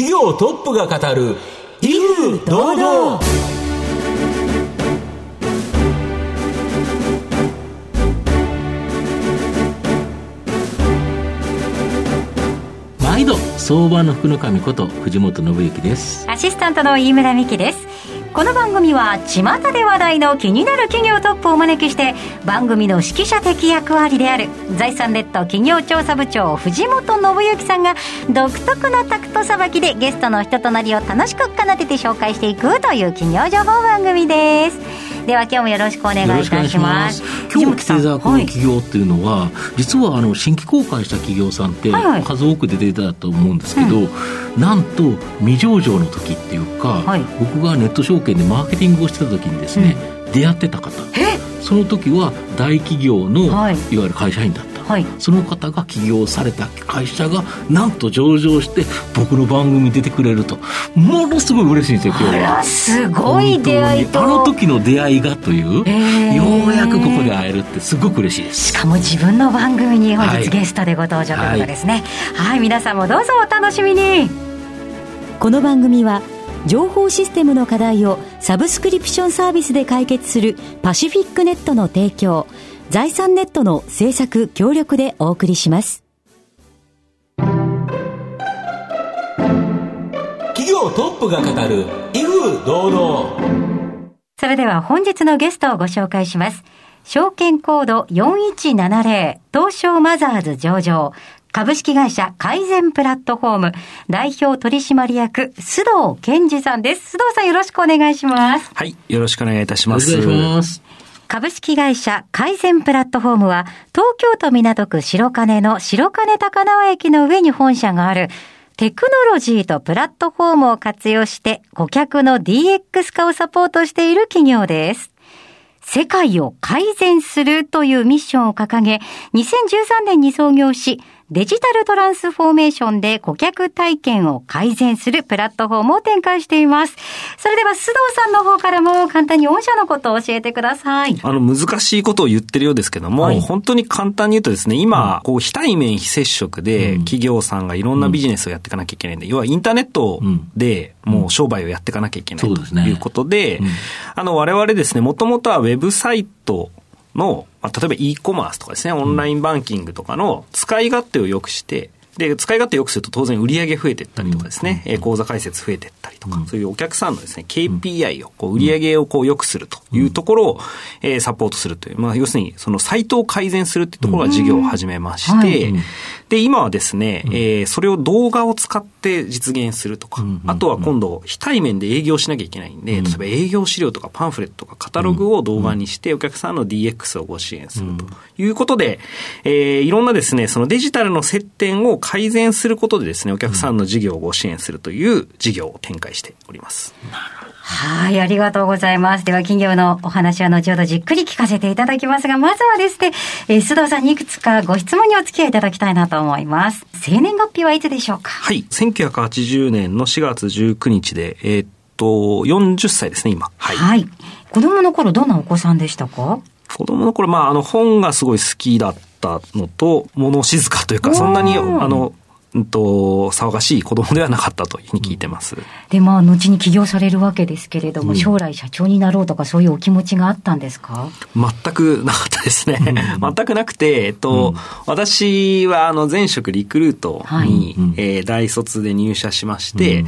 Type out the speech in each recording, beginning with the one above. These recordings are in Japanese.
企業トップが語る威風堂々。毎度相場の福の神こと藤本信之です。アシスタントの飯村美希ですこの番組は巷で話題の気になる企業トップをお招きして番組の指揮者的役割である財産ネット企業調査部長藤本信之さんが独特のタクトさばきでゲストの人となりを楽しく奏でて紹介していくという企業情報番組です。では今日もよろしくお願いいたします。今日の企業っていうのは、はい、実はあの新規公開した企業さんって数多く出ていたと思うんですけど、はいはい、なんと未上場の時っていうか、はい、僕がネット証券でマーケティングをしてた時にですね、うん、出会ってた方。その時は大企業の、い、わゆる会社員だったはい、その方が起業された会社がなんと上場して僕の番組に出てくれると。ものすごい嬉しいんですよ今日は。すごい出会いと。あの時の出会いがという、えー、ようやくここで会えるってすごく嬉しいです。しかも自分の番組に本日ゲストでご登場ということですね、はい、はい、皆さんもどうぞお楽しみに。この番組は情報システムの課題をサブスクリプションサービスで解決するパシフィックネットの提供財産ネットの制作協力でお送りします。企業トップが語る威風堂々。それでは本日のゲストをご紹介します。証券コード4170東証マザーズ上場株式会社改善プラットフォーム代表取締役須藤健二さんです。須藤さんよろしくお願いします。はい、よろしくお願いいたします。お願いします。株式会社改善プラットフォームは、東京都港区白金の白金高輪駅の上に本社がある、テクノロジーとプラットフォームを活用して顧客の DX 化をサポートしている企業です。世界を改善するというミッションを掲げ、2013年に創業し、デジタルトランスフォーメーションで顧客体験を改善するプラットフォームを展開しています。それでは須藤さんの方からも簡単に御社のことを教えてください。あの、難しいことを言ってるようですけども、はい、本当に簡単に言うとですね、今、こう、非対面非接触で企業さんがいろんなビジネスをやっていかなきゃいけないんで、要はインターネットでもう商売をやっていかなきゃいけないということで、あの、我々ですね、もともとはウェブサイトの、まあ、例えば e コマースとかですね、オンラインバンキングとかの使い勝手を良くして、で、使い勝手良くすると当然売上増えていったりとかですね、うん、口座開設増えていったりとか、うん、そういうお客さんのですね、KPI を、こう、売上をこう良くするというところを、えー、サポートするという、まあ、要するに、そのサイトを改善するっていうところが事業を始めまして、で、今はですね、えー、それを動画を使って実現するとか、あとは今度、非対面で営業しなきゃいけないんで、例えば営業資料とかパンフレットとかカタログを動画にして、お客さんの DX をご支援するということで、えー、いろんなですね、そのデジタルの接点を改善することでですね、お客さんの事業をご支援するという事業を展開しております。はい、ありがとうございます。では、企業のお話は後ほどじっくり聞かせていただきますが、まずはですね、えー、須藤さんにいくつかご質問にお付き合いいただきたいなと思います。生年月日はいつでしょうか？はい、1980年の4月19日で、えー、っと、40歳ですね、今。はい。はい。子供の頃、どんなお子さんでしたか？子供の頃、まあ、あの、本がすごい好きだったのと、物静かというか、そんなに、あの、うんと、騒がしい子供ではなかったというふうに聞いてます。で、まあ、後に起業されるわけですけれども、うん、将来社長になろうとか、そういうお気持ちがあったんですか？全くなかったですね。うん、全くなくて、えっと、うん、私は、あの、前職リクルートに、はい、えー、大卒で入社しまして、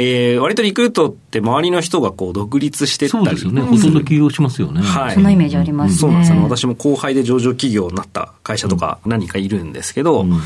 えー、割とリクルートって周りの人がこう独立してったり。そうですよね。ほとんど起業しますよね。はい。そんなイメージありますね。そうなんですよ。私も後輩で上場企業になった会社とか何かいるんですけど、うん、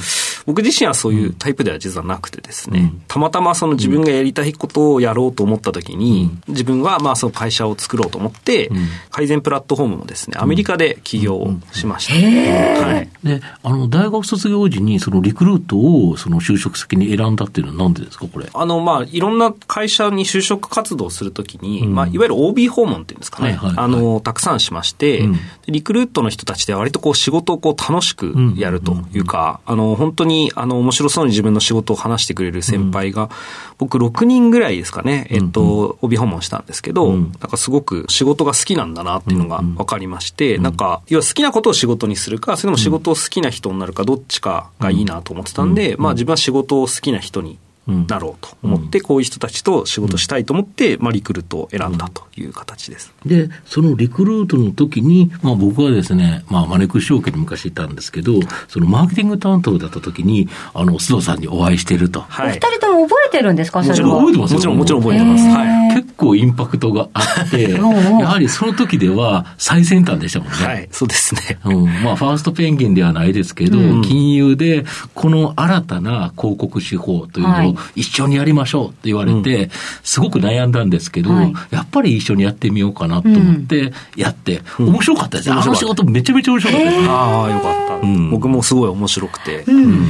僕自身はそういうタイプでは実はなくてですね、うん、たまたまその自分がやりたいことをやろうと思った時に、うん、自分はまあその会社を作ろうと思って、改善プラットフォームもですね、アメリカで起業をしました。はい。で、あの、大学卒業時にそのリクルートをその就職先に選んだっていうのはなんでですか、これ。あの、まあ、いろんな会社に就職活動するときに、うん、まあ、いわゆる OB 訪問っていうんですかね、はいはいはい、あの、たくさんしまして、うん、リクルートの人たちで割とこう仕事をこう楽しくやるというか、あの、本当に、あの、面白そうに自分の仕事を話してくれる先輩が、僕6人ぐらいですかね、えっと、帯訪問したんですけど、なんかすごく仕事が好きなんだなっていうのが分かりまして、なんか、要は好きなことを仕事にするか、それとも仕事を好きな人になるか、どっちかがいいなと思ってたんで、まあ自分は仕事を好きな人にだろうと思って、こういう人たちと仕事したいと思って、まあ、リクルートを選んだという形です。で、そのリクルートの時に、まあ、僕はですね、まあ、マネックス証券に昔いたんですけど、そのマーケティング担当だった時に、あの、須藤さんにお会いしていると。はい、お二人とも覚えてるんですかもちろん覚えてますもちろん、もちろん覚えてます。はい。結構インパクトがあって、やはりその時では最先端でしたもんね。はい、そうですね。うん。まあ、ファーストペンギンではないですけど、うん、金融で、この新たな広告手法というのを一緒にやりましょうって言われて、すごく悩んだんですけど、やっぱり一緒にやってみようかなと思ってやって、面白かったです。あの仕事めちゃめちゃ面白かったです。ああ、よかった。僕もすごい面白くて。うん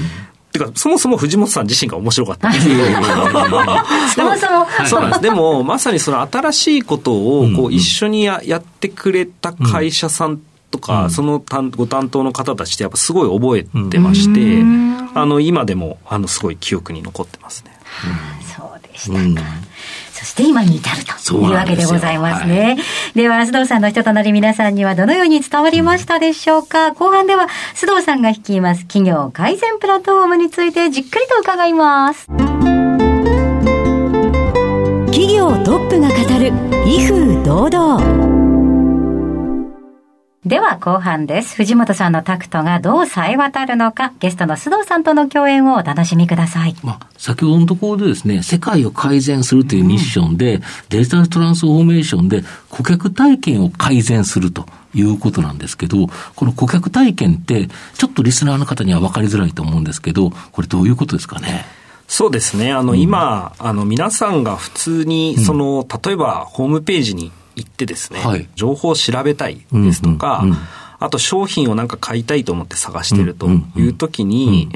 てか、そもそも藤本さん自身が面白かった そもそも。そうなんです。でも、まさにその新しいことを、こう、一緒にややってくれた会社さんとか、そのご担当の方たちってやっぱすごい覚えてまして、あの、今でも、あの、すごい記憶に残ってますね。そうでしたか。そして今に至るというわけでございますね。はい、では、須藤さんの人となり皆さんにはどのように伝わりましたでしょうか、うん、後半では須藤さんが率います企業改善プラットフォームについてじっくりと伺います。企業トップが語る威風堂々。では後半です。藤本さんのタクトがどう冴え渡るのか、ゲストの須藤さんとの共演をお楽しみください。まあ、先ほどのところでですね、世界を改善するというミッションで、うん、デジタルトランスフォーメーションで顧客体験を改善すると。いうことなんですけど、この顧客体験って、ちょっとリスナーの方には分かりづらいと思うんですけど、これどういうことですかね？そうですね。あの、うん、今、あの、皆さんが普通に、その、例えば、ホームページに行ってですね、はい、情報を調べたいですとか、うんうんうん、あと商品をなんか買いたいと思って探してるという時に、うんうん。うん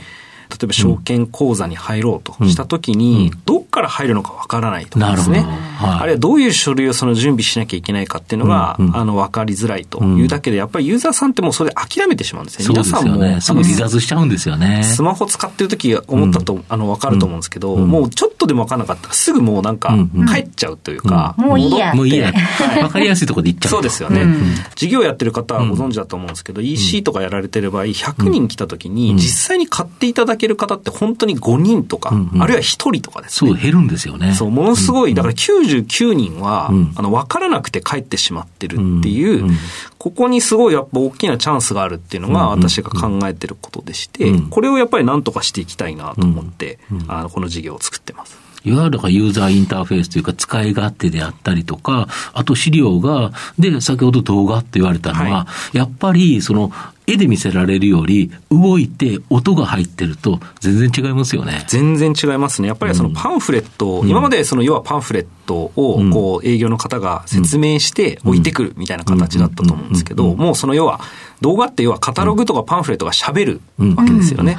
例えば証券口座に入ろうとしたときに、どっから入るのかわからないとかですね、はい、あるいはどういう書類をその準備しなきゃいけないかっていうのが、うんうん、あの分かりづらいと。いうだけで、やっぱりユーザーさんってもうそれで諦めてしまうんですね。皆さんも、ね、すぐ離脱しちゃうんですよね。スマホ使ってる時思ったと、うん、あの分かると思うんですけど、うん、もうちょっとでも分からなかったらすぐもうなんか帰っちゃうというか、もういいや。もういいや。分かりやすいところで行っちゃう。そうですよね。事業やってる方はご存知だと思うんですけど、EC とかやられてる場合、100人来た時に実際に買っていただける方って本当に5人とか、うんうん、あるいは1人とかですね。そう、減るんですよね。そう、ものすごい、だから99人は、うん、あの、分からなくて帰ってしまってるっていう、うん。うん、ここにすごいやっぱ大きなチャンスがあるっていうのが私が考えてることでして、これをやっぱりなんとかしていきたいなと思って、あの、この事業を作ってます。いわゆるユーザーインターフェースというか使い勝手であったりとか、あと資料が、で、先ほど動画って言われたのは、はい、やっぱりその絵で見せられるより、動いて音が入ってると、全然違いますよね。全然違いますね。やっぱりそのパンフレット、うん、今までその要はパンフレットを、こう、営業の方が説明して置いてくるみたいな形だったと思うんですけど、もうその要は、動画って要はカタログとかパンフレットが喋るわけですよね。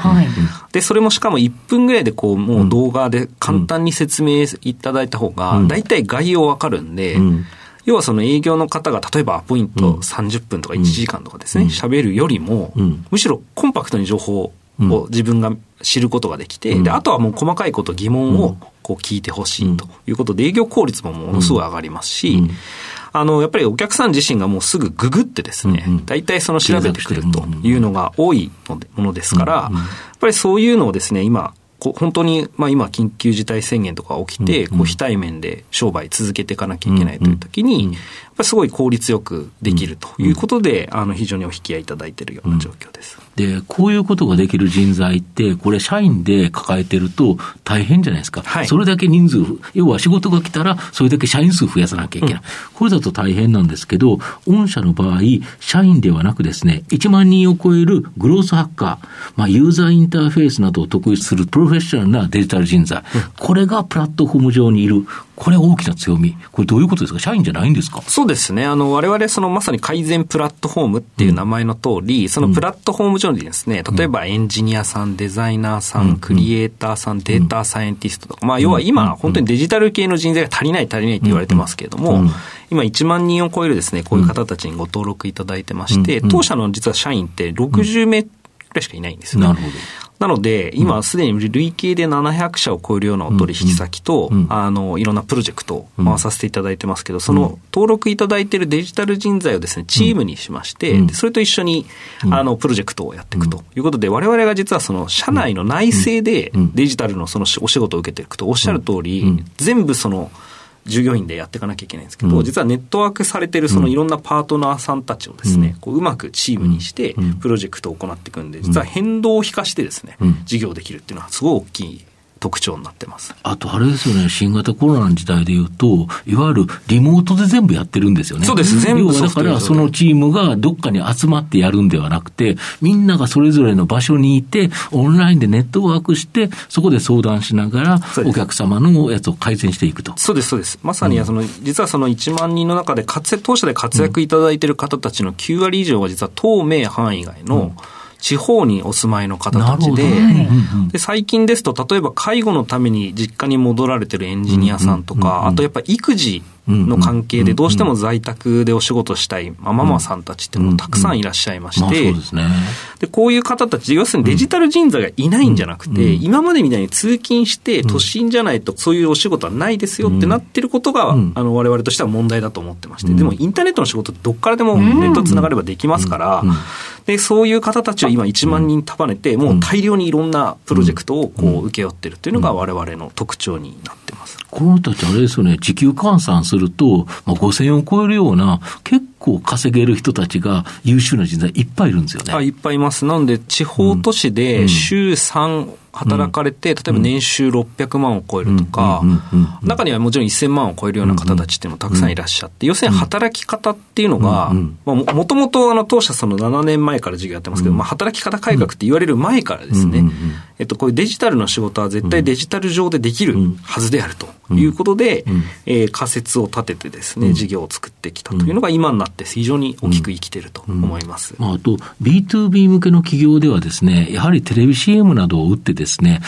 で、それもしかも1分ぐらいでこう、もう動画で簡単に説明いただいた方が、大体概要わかるんで、要はその営業の方が例えばアポイント30分とか1時間とかですね、喋、るよりも、むしろコンパクトに情報を自分が知ることができて、で、あとはもう細かいこと疑問をこう聞いてほしいということで、営業効率もものすごい上がりますし、あの、やっぱりお客さん自身がもうすぐググってですね、大体その調べてくるというのが多いものですから、やっぱりそういうのをですね、今、本当に、まあ、今、緊急事態宣言とか起きて、こう非対面で商売続けていかなきゃいけないという時に、やっぱりすごい効率よくできるということで、あの非常にお引き合いいただいているような状況です。で、こういうことができる人材って、これ、社員で抱えてると大変じゃないですか。はい、それだけ人数、要は仕事が来たら、それだけ社員数増やさなきゃいけない。うん、これだと大変なんですけど、御社の場合、社員ではなくですね、1万人を超えるグロースハッカー、まあ、ユーザーインターフェースなどを得意するプロフェッショナルなデジタル人材、うん、これがプラットフォーム上にいる。これ大きな強み。これどういうことですか？社員じゃないんですか？そうですね。あの、我々そのまさに改善プラットフォームっていう名前の通り、うん、そのプラットフォーム上にですね、例えばエンジニアさん、デザイナーさん、うん、クリエイターさん、データサイエンティストとか、まあ要は今、本当にデジタル系の人材が足りない足りないって言われてますけれども、今1万人を超えるですね、こういう方たちにご登録いただいてまして、当社の実は社員って60名くらいしかいないんですよね。なるほど。なので、今すでに累計で700社を超えるようなお取引先と、あの、いろんなプロジェクトを回させていただいてますけど、その登録いただいているデジタル人材をですね、チームにしまして、それと一緒に、あの、プロジェクトをやっていくと。いうことで、我々が実はその、社内の内政でデジタルのそのお仕事を受けていくと、おっしゃる通り、全部その、従業員でやっていかなきゃいけないんですけど、うん、実はネットワークされてるそのいろんなパートナーさんたちをですね、うん、こううまくチームにしてプロジェクトを行っていくんで、実は変動を引かしてですね、事業できるっていうのはすごい大きい特徴になってます。あとあれですよね、新型コロナの時代でいうと、いわゆるリモートで全部やってるんですよね。そうです、全部だからそのチームがどっかに集まってやるんではなくて、みんながそれぞれの場所にいて、オンラインでネットワークして、そこで相談しながら、お客様のやつを改善していくと。そうです、そうです。まさにその、うん、実はその1万人の中で活、当社で活躍いただいている方たちの9割以上は実は透明範囲外の、うん地方にお住まいの方たちで、ね、で最近ですと、例えば介護のために実家に戻られてるエンジニアさんとか、あとやっぱり育児の関係で、どうしても在宅でお仕事したいママさんたちってもたくさんいらっしゃいまして、でこういう方たち、要するにデジタル人材がいないんじゃなくて、今までみたいに通勤して、都心じゃないとそういうお仕事はないですよってなってることが、あの我々としては問題だと思ってまして、でもインターネットの仕事ってどっからでもネットつながればできますから、でそういう方たちを今1万人束ねて、もう大量にいろんなプロジェクトをこう請け負ってるっていうのが我々の特徴になってます。この人たちあれですよね、時給換算すると、まあ、5000円を超えるような、結構稼げる人たちが優秀な人材いっぱいいるんですよね。あいっぱいいます。なので、地方都市で週3、働かれて、例えば年収600万を超えるとか、中にはもちろん1000万を超えるような方たちっていうのもたくさんいらっしゃって、要するに働き方っていうのが、もともと当社その7年前から授業やってますけど、まあ、働き方改革って言われる前からですね、えっと、こういうデジタルの仕事は絶対デジタル上でできるはずであるということで、えー、仮説を立ててですね、事業を作ってきたというのが今になって非常に大きく生きていると思います。まあ、あと、B2B 向けの企業ではですね、やはりテレビ CM などを打ってですね、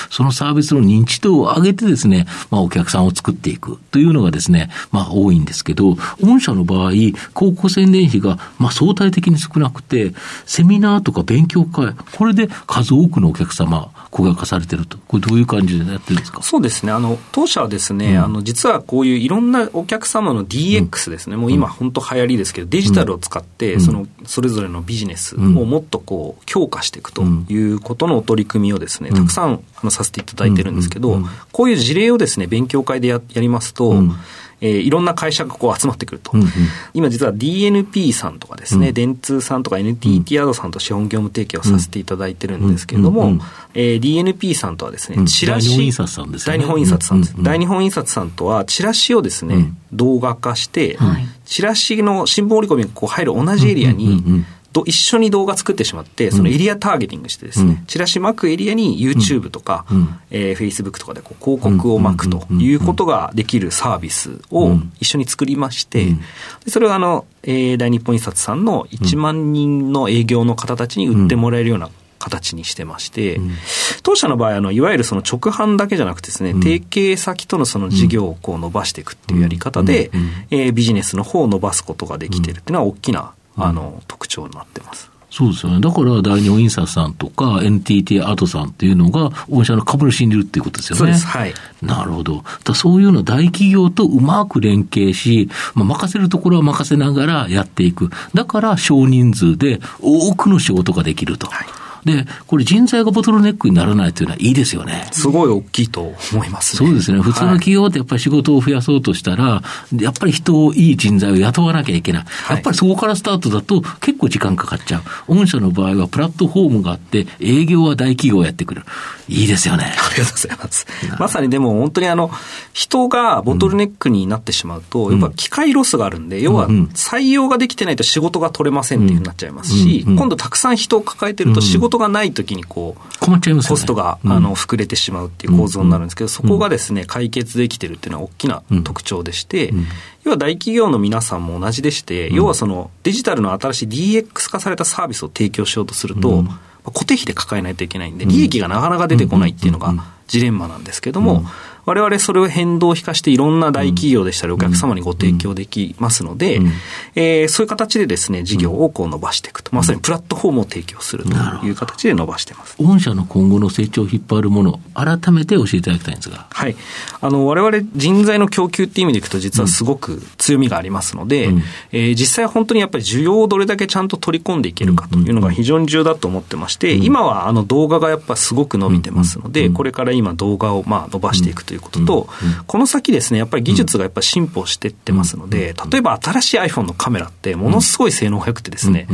そのサービスの認知度を上げてですね、まあ、お客さんを作っていくというのがですね、まあ、多いんですけど、御社の場合、広告宣伝費が、まあ、相対的に少なくて、セミナーとか勉強会、これで数多くのお客様、顧客化されてると。これどういう感じでやってるんですか？そうですね。あの、当社はですね、うん、あの、実はこういういろんなお客様の DX ですね、うん、もう今本当流行りですけど、デジタルを使って、その、それぞれのビジネスをもっとこう、強化していくということの取り組みをですね、たくさんあのさせていただいてるんですけど、こういう事例をですね、勉強会でややりますと、えー、いろんな会社がこう集まってくると。うんうん、今実は DNP さんとかですね、うん、電通さんとか NTT アドさんと資本業務提携をさせていただいてるんですけれども、うんうんうん、えー、DNP さんとはですね、チラシ。大日本印刷さんですね。大日本印刷さんです。うんうん、大日本印刷さんとは、チラシをですね、動画化して、チラシの新聞折り込みがこう入る同じエリアに、うんうんうんと一緒に動画作ってしまって、そのエリアターゲティングしてですね、うん、チラシ巻くエリアに YouTube とか、うん、えー、Facebook とかでこう広告を巻くということができるサービスを一緒に作りまして、それをあの、えー、大日本印刷さんの1万人の営業の方たちに売ってもらえるような形にしてまして、うん、当社の場合あの、いわゆるその直販だけじゃなくてですね、うん、提携先とのその事業をこう伸ばしていくっていうやり方で、うん、えー、ビジネスの方を伸ばすことができてるっていうのは大きなあの、特徴になってます。そうですよね。だから、大日本印刷さんとか、NTT アートさんっていうのが、御社の株主にいるっていうことですよね。そうです。はい。なるほど。だそういうの大企業とうまく連携し、まあ、任せるところは任せながらやっていく。だから、少人数で多くの仕事ができると。はいで、これ人材がボトルネックにならないというのはいいですよね。すごい大きいと思います、ね、そうですね。普通の企業ってやっぱり仕事を増やそうとしたら、はい、やっぱり人を、いい人材を雇わなきゃいけない。やっぱりそこからスタートだと結構時間かかっちゃう。御社の場合はプラットフォームがあって、営業は大企業をやってくる。いいですよね。ありがとうございます。まさにでも本当にあの、人がボトルネックになってしまうと、うん、やっぱ機械ロスがあるんで、要は採用ができてないと仕事が取れませんっていうふうになっちゃいますし、今度たくさん人を抱えてると仕事がない時にこう、困っちゃいます、コストが、あの膨れてしまうっていう構造になるんですけど、そこがですね、解決できてるっていうのは大きな特徴でして、要は大企業の皆さんも同じでして、要はそのデジタルの新しい DX 化されたサービスを提供しようとすると、固定費で抱えないといけないんで、利益がなかなか出てこないっていうのがジレンマなんですけども、我々それを変動を引かしていろんな大企業でしたりお客様にご提供できますので、えー、そういう形でですね、事業をこう伸ばしていくと。まさにプラットフォームを提供するという形で伸ばしてます。御社の今後の成長を引っ張るもの、改めて教えていただきたいんですが。はい。あの、我々人材の供給っていう意味でいくと実はすごく強みがありますので、うん、えー、実際本当にやっぱり需要をどれだけちゃんと取り込んでいけるかというのが非常に重要だと思ってまして、今はあの動画がやっぱすごく伸びてますので、これから今動画をまあ伸ばしていくということと、この先ですね、やっぱり技術がやっぱ進歩していってますので、例えば新しい iPhone のカメラってものすごい性能が良くてですね、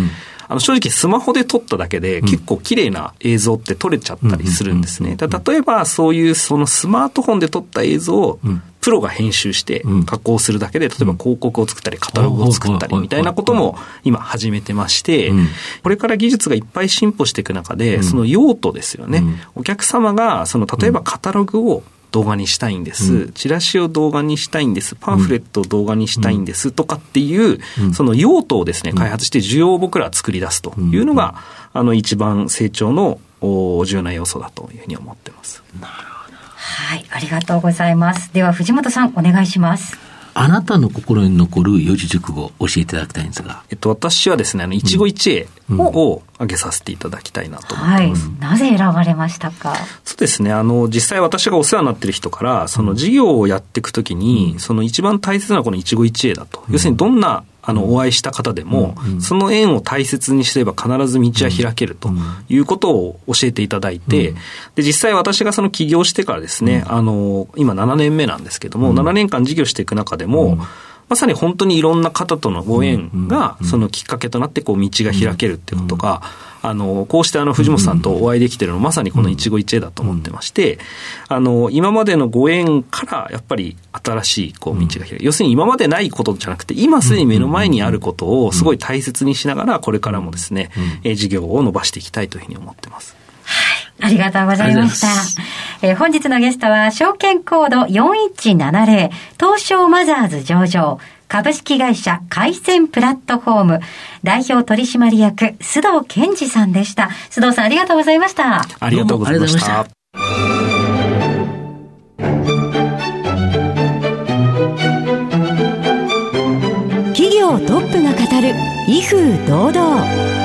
あの正直スマホで撮っただけで結構綺麗な映像って撮れちゃったりするんですね。例えばそういうそのスマートフォンで撮った映像をプロが編集して加工するだけで、例えば広告を作ったりカタログを作ったりみたいなことも今始めてまして、これから技術がいっぱい進歩していく中で、その用途ですよね。お客様がその例えばカタログを動画にしたいんです、うん、チラシを動画にしたいんです、パンフレットを動画にしたいんですとかっていう、その用途をですね、開発して需要を僕らは作り出すというのが、あの一番成長の重要な要素だというふうに思ってます。なるほど。はい、ありがとうございます。では藤本さんお願いします。あなたの心に残る四字熟語を教えていただきたいんですが。えっと、私はですね、あの、一期一会を挙げさせていただきたいなと思ってます。はい、なぜ選ばれましたか？そうですね、あの、実際私がお世話になっている人から、その事業をやっていくときに、その一番大切なこの一期一会だと。要するにどんなあの、お会いした方でも、その縁を大切にすれば必ず道は開けるということを教えていただいて、で、実際私がその起業してからですね、あの、今7年目なんですけども、7年間事業していく中でも、まさに本当にいろんな方とのご縁が、そのきっかけとなって、こう、道が開けるっていうことが、あの、こうしてあの、藤本さんとお会いできてるのはまさにこの一期一会だと思ってまして、あの、今までのご縁から、やっぱり新しい、こう、道が開ける。要するに今までないことじゃなくて、今すでに目の前にあることをすごい大切にしながら、これからもですね、え事業を伸ばしていきたいというふうに思ってます。ありがとうございました。えー、本日のゲストは、証券コード4170、東証マザーズ上場、株式会社回線プラットフォーム代表取締役須藤健二さんでした。須藤さんありがとうございました。ありがとうございました。企業トップが語る威風堂々。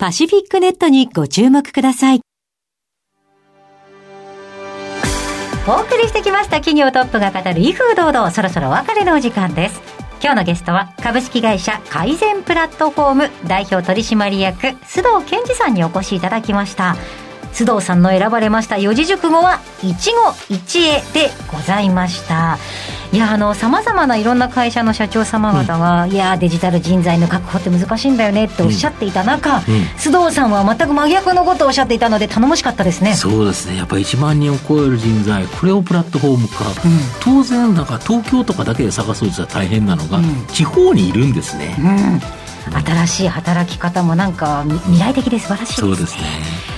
パシフィックネットにご注目ください。お送りしてきました企業トップが語る威風堂。々そろそろお別れのお時間です。今日のゲストは株式会社改善プラットフォーム代表取締役須藤健二さんにお越しいただきました。須藤さんの選ばれました四字熟語は一期一会でございました。いやあのさまざまないろんな会社の社長様方が、うん、いやデジタル人材の確保って難しいんだよねっておっしゃっていた中、うん、須藤さんは全く真逆のことをおっしゃっていたので頼もしかったですね。そうですね。やっぱり1万人を超える人材これをプラットフォーム化、うん、当然だから東京とかだけで探そうとは大変なのが、地方にいるんですね、新しい働き方もなんか未来的で素晴らしいですね。そうですね